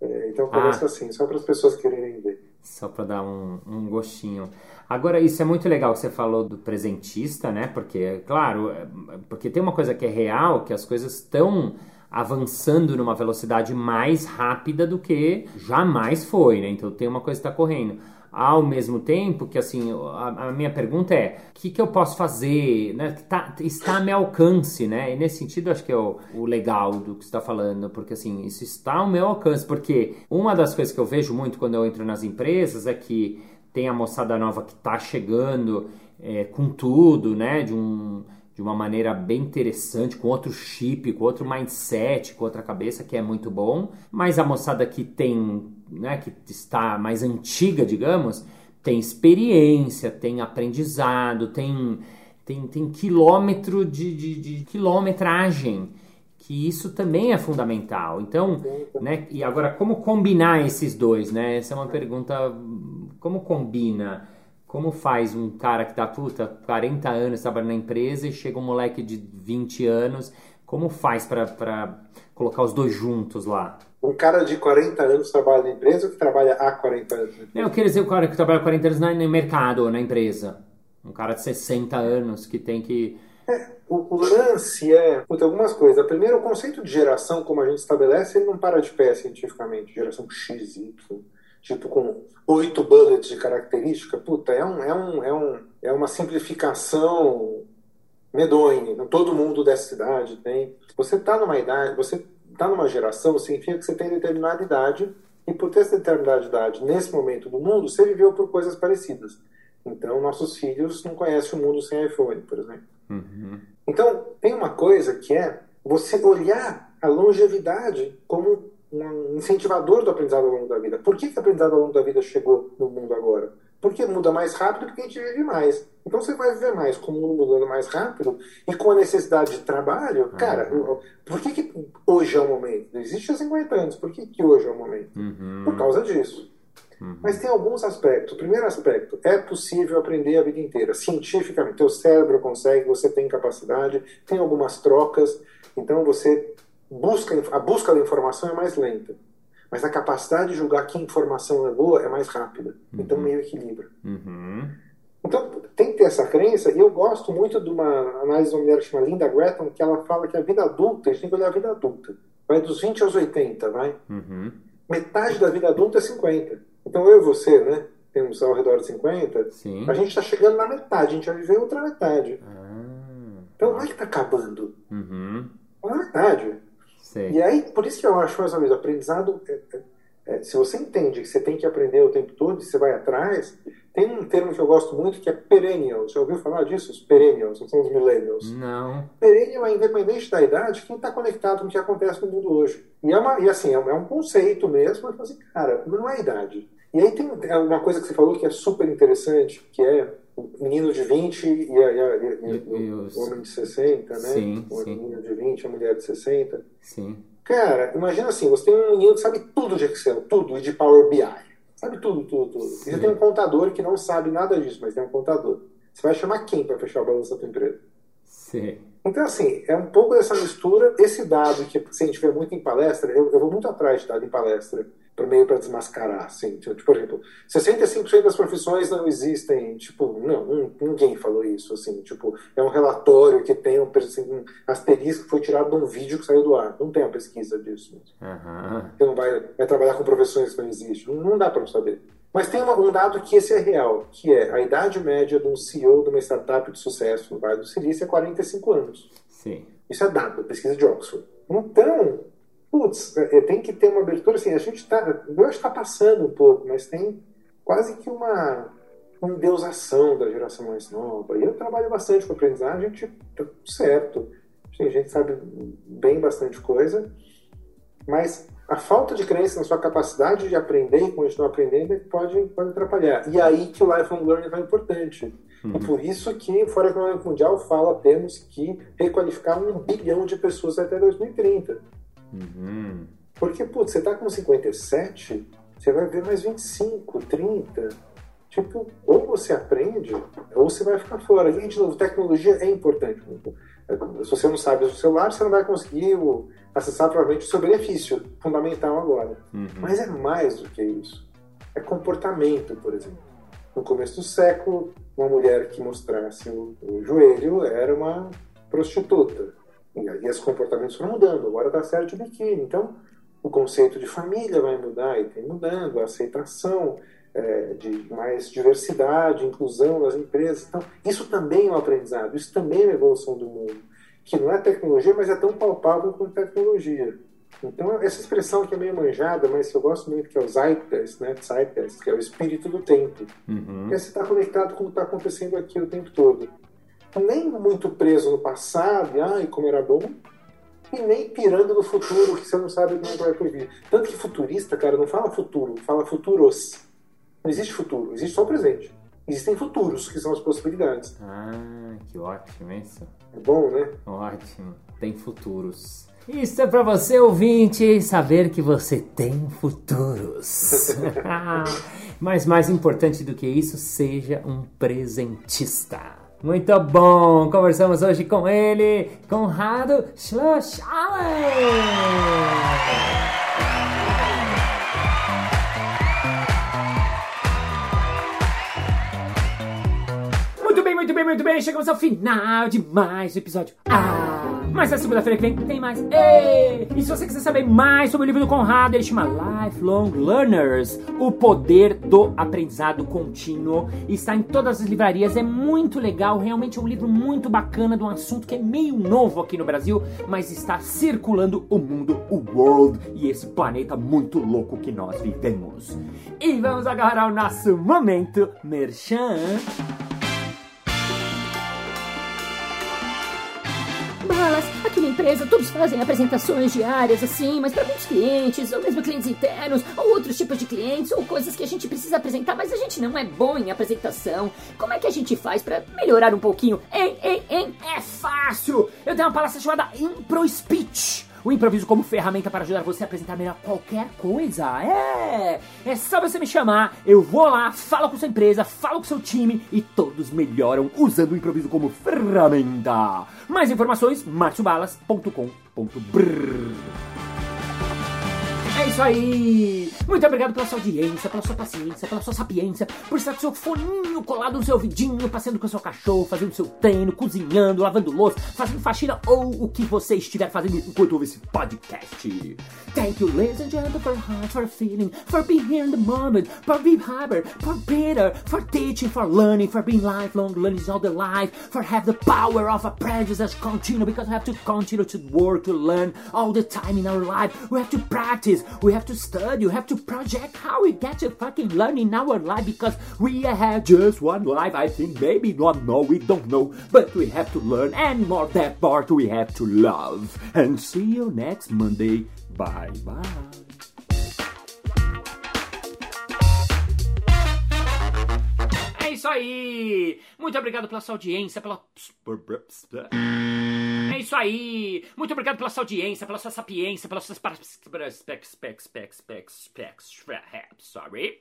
É, então começa ah. assim, só para as pessoas quererem ver. Só para dar um, um gostinho. Agora, isso é muito legal que você falou do presentista, né? Porque, claro, é, porque tem uma coisa que é real, que as coisas estão avançando numa velocidade mais rápida do que jamais foi, né? Então tem uma coisa que está correndo. Ao mesmo tempo que, assim, a, a minha pergunta é, o que, que eu posso fazer, né? Tá, está a meu alcance, né? E nesse sentido, acho que é o, o legal do que você está falando, porque, assim, isso está ao meu alcance, porque uma das coisas que eu vejo muito quando eu entro nas empresas é que tem a moçada nova que está chegando é, com tudo, né? De, um, de uma maneira bem interessante, com outro chip, com outro mindset, com outra cabeça, que é muito bom. Mas a moçada que tem, né? Que está mais antiga, digamos, tem experiência, tem aprendizado, tem, tem, tem quilômetro de, de, de quilometragem que isso também é fundamental. Então, né, e agora como combinar esses dois, né? Essa é uma pergunta como combina? Como faz um cara que tá, puta, 40 anos trabalhando na empresa e chega um moleque de 20 anos? Como faz para colocar os dois juntos lá? Um cara de 40 anos trabalha na empresa ou que trabalha há 40 anos? Eu quero dizer o cara que trabalha 40 anos no mercado, na empresa. Um cara de 60 anos que tem que. É, o, o, lance é. Puta, algumas coisas. Primeiro, o conceito de geração, como a gente estabelece, ele não para de pé cientificamente. Geração X, Y tipo com oito bullets de característica, puta, é, um, é, um, é, um, é uma simplificação medonha. Todo mundo dessa cidade tem. Você está numa idade, você está numa geração, significa que você tem determinada idade, e por ter essa determinada idade nesse momento do mundo, você viveu por coisas parecidas. Então, nossos filhos não conhecem o mundo sem iPhone, por exemplo. Uhum. Então, tem uma coisa que é você olhar a longevidade como um incentivador do aprendizado ao longo da vida. Por que, que o aprendizado ao longo da vida chegou no mundo agora? Porque muda mais rápido porque a gente vive mais. Então você vai viver mais com o mundo mudando mais rápido e com a necessidade de trabalho. Uhum. Cara, por que, que hoje é o momento? Não existe há 50 anos. Por que, que hoje é o momento? Uhum. Por causa disso. Uhum. Mas tem alguns aspectos. O primeiro aspecto, é possível aprender a vida inteira. Cientificamente, teu cérebro consegue, você tem capacidade, tem algumas trocas. Então você busca, a busca da informação é mais lenta. Mas a capacidade de julgar que informação é boa é mais rápida. Então uhum. meio equilibra. Uhum. Então tem que ter essa crença, e eu gosto muito de uma análise de uma mulher que chama Linda Gretton, que ela fala que a vida adulta, a gente tem que olhar a vida adulta. Vai dos 20 aos 80, vai? Uhum. Metade da vida adulta é 50. Então eu e você, né? Temos ao redor de 50. Sim. A gente está chegando na metade, a gente vai viver outra metade. Ah. Então não é que está acabando. Uhum. Uma metade. Sei. E aí, por isso que eu acho, mais ou menos, aprendizado. É, é, é, se você entende que você tem que aprender o tempo todo e você vai atrás, tem um termo que eu gosto muito que é perennials. Já ouviu falar disso? Os perennials, não são os millennials. Não. Perennial é independente da idade, quem está conectado com o que acontece no mundo hoje. E, é uma, e assim, é um, é um conceito mesmo, mas assim, cara, não é idade. E aí tem uma coisa que você falou que é super interessante, que é o menino de 20 e, a, e, a, e, e o os... homem de 60, né? Sim, o sim. menino de 20 e a mulher de 60. Sim. Cara, imagina assim, você tem um menino que sabe tudo de Excel, tudo, e de Power BI. Sabe tudo, tudo, tudo. E você tem um contador que não sabe nada disso, mas tem um contador. Você vai chamar quem para fechar o balanço da tua empresa? Sim. Então, assim, é um pouco dessa mistura. Esse dado que se a gente vê muito em palestra, eu, eu vou muito atrás de dado em palestra, para meio para desmascarar, assim. Tipo, por exemplo, 65% das profissões não existem. Tipo, não, ninguém falou isso, assim. Tipo, é um relatório que tem um, assim, um asterisco que foi tirado de um vídeo que saiu do ar. Não tem uma pesquisa disso. Uhum. Você não vai, vai trabalhar com profissões que não existem. Não, não dá para saber. Mas tem uma, um dado que esse é real, que é a idade média de um CEO de uma startup de sucesso no Vale do Silício é 45 anos. Sim. Isso é dado, pesquisa de Oxford. Então, putz, tem que ter uma abertura assim, a gente está, eu que está passando um pouco, mas tem quase que uma, endeusação da geração mais nova. E eu trabalho bastante com aprendizagem, a gente tá certo. A gente sabe bem bastante coisa, mas a falta de crença na sua capacidade de aprender e continuar aprendendo é pode, pode atrapalhar. E aí que o lifelong learning é importante. Uhum. E por isso que o Fórum Econômico Mundial fala temos que requalificar um bilhão de pessoas até 2030. Uhum. Porque, putz, você tá com 57, você vai ver mais 25, 30. Tipo, ou você aprende, ou você vai ficar fora. E, de novo, tecnologia é importante. Se você não sabe o celular, você não vai conseguir acessar provavelmente o seu benefício fundamental agora. Uhum. Mas é mais do que isso. É comportamento, por exemplo. No começo do século, uma mulher que mostrasse o, o joelho era uma prostituta. E aí os comportamentos foram mudando. Agora está certo o biquíni. Então, o conceito de família vai mudar e tem mudando, a aceitação é, de mais diversidade, inclusão nas empresas. Então, isso também é um aprendizado, isso também é uma evolução do mundo, que não é tecnologia, mas é tão palpável quanto tecnologia. Então, essa expressão que é meio manjada, mas eu gosto muito, que é o Zeitgeist, né? Zeitgeist, que é o espírito do tempo. Uhum. É você estar conectado com o que está acontecendo aqui o tempo todo. Nem muito preso no passado, e ai, como era bom, e nem pirando no futuro, que você não sabe como vai vir. Tanto que futurista, cara, não fala futuro, fala futuros. Não existe futuro, existe só o presente. Existem futuros, que são as possibilidades. Ah, que ótimo isso. É bom, né? Ótimo. Tem futuros. Isso é para você, ouvinte, saber que você tem futuros. Mas mais importante do que isso, seja um presentista. Muito bom! Conversamos hoje com ele, Conrado Schlossalen. Muito bem, muito bem, muito bem. Chegamos ao final de mais um episódio. Ah! Mas na segunda-feira que vem tem mais. Ei! E se você quiser saber mais sobre o livro do Conrado, ele chama Lifelong Learners O Poder do Aprendizado Contínuo. Está em todas as livrarias, é muito legal. Realmente é um livro muito bacana de um assunto que é meio novo aqui no Brasil, mas está circulando o mundo, o world e esse planeta muito louco que nós vivemos. E vamos agora ao nosso momento merchan. Balas, aqui na empresa todos fazem apresentações diárias assim, mas para muitos clientes, ou mesmo clientes internos, ou outros tipos de clientes, ou coisas que a gente precisa apresentar, mas a gente não é bom em apresentação. Como é que a gente faz para melhorar um pouquinho? Hein, hein, hein? É fácil! Eu tenho uma palestra chamada Impro Speech. O improviso como ferramenta para ajudar você a apresentar melhor qualquer coisa. É! É só você me chamar, eu vou lá, falo com sua empresa, falo com seu time e todos melhoram usando o improviso como ferramenta. Mais informações, marciobalas.com.br É isso aí! Muito obrigado pela sua audiência, pela sua paciência, pela sua sapiência, por estar com seu foninho colado no seu ouvidinho, passeando com o seu cachorro, fazendo seu treino, cozinhando, lavando louça, fazendo faxina ou o que você estiver fazendo enquanto ouve esse podcast. Thank you, ladies and gentlemen, for heart, for feeling, for being here in the moment, for being hyper, for better, for teaching, for learning, for being lifelong learning all the life, for have the power of apprentice as continue, because we have to continue to work, to learn all the time in our life. We have to practice, we have to study, we have to project how we get to fucking learn in our life because we have just one life. I think maybe not, no, we don't know, but we have to learn and more that part we have to love. And see you next Monday. Bye bye. É isso aí! Muito obrigado pela sua audiência, pela. É isso aí! Muito obrigado pela sua audiência, pela sua sapiência, pelas suas. Sorry.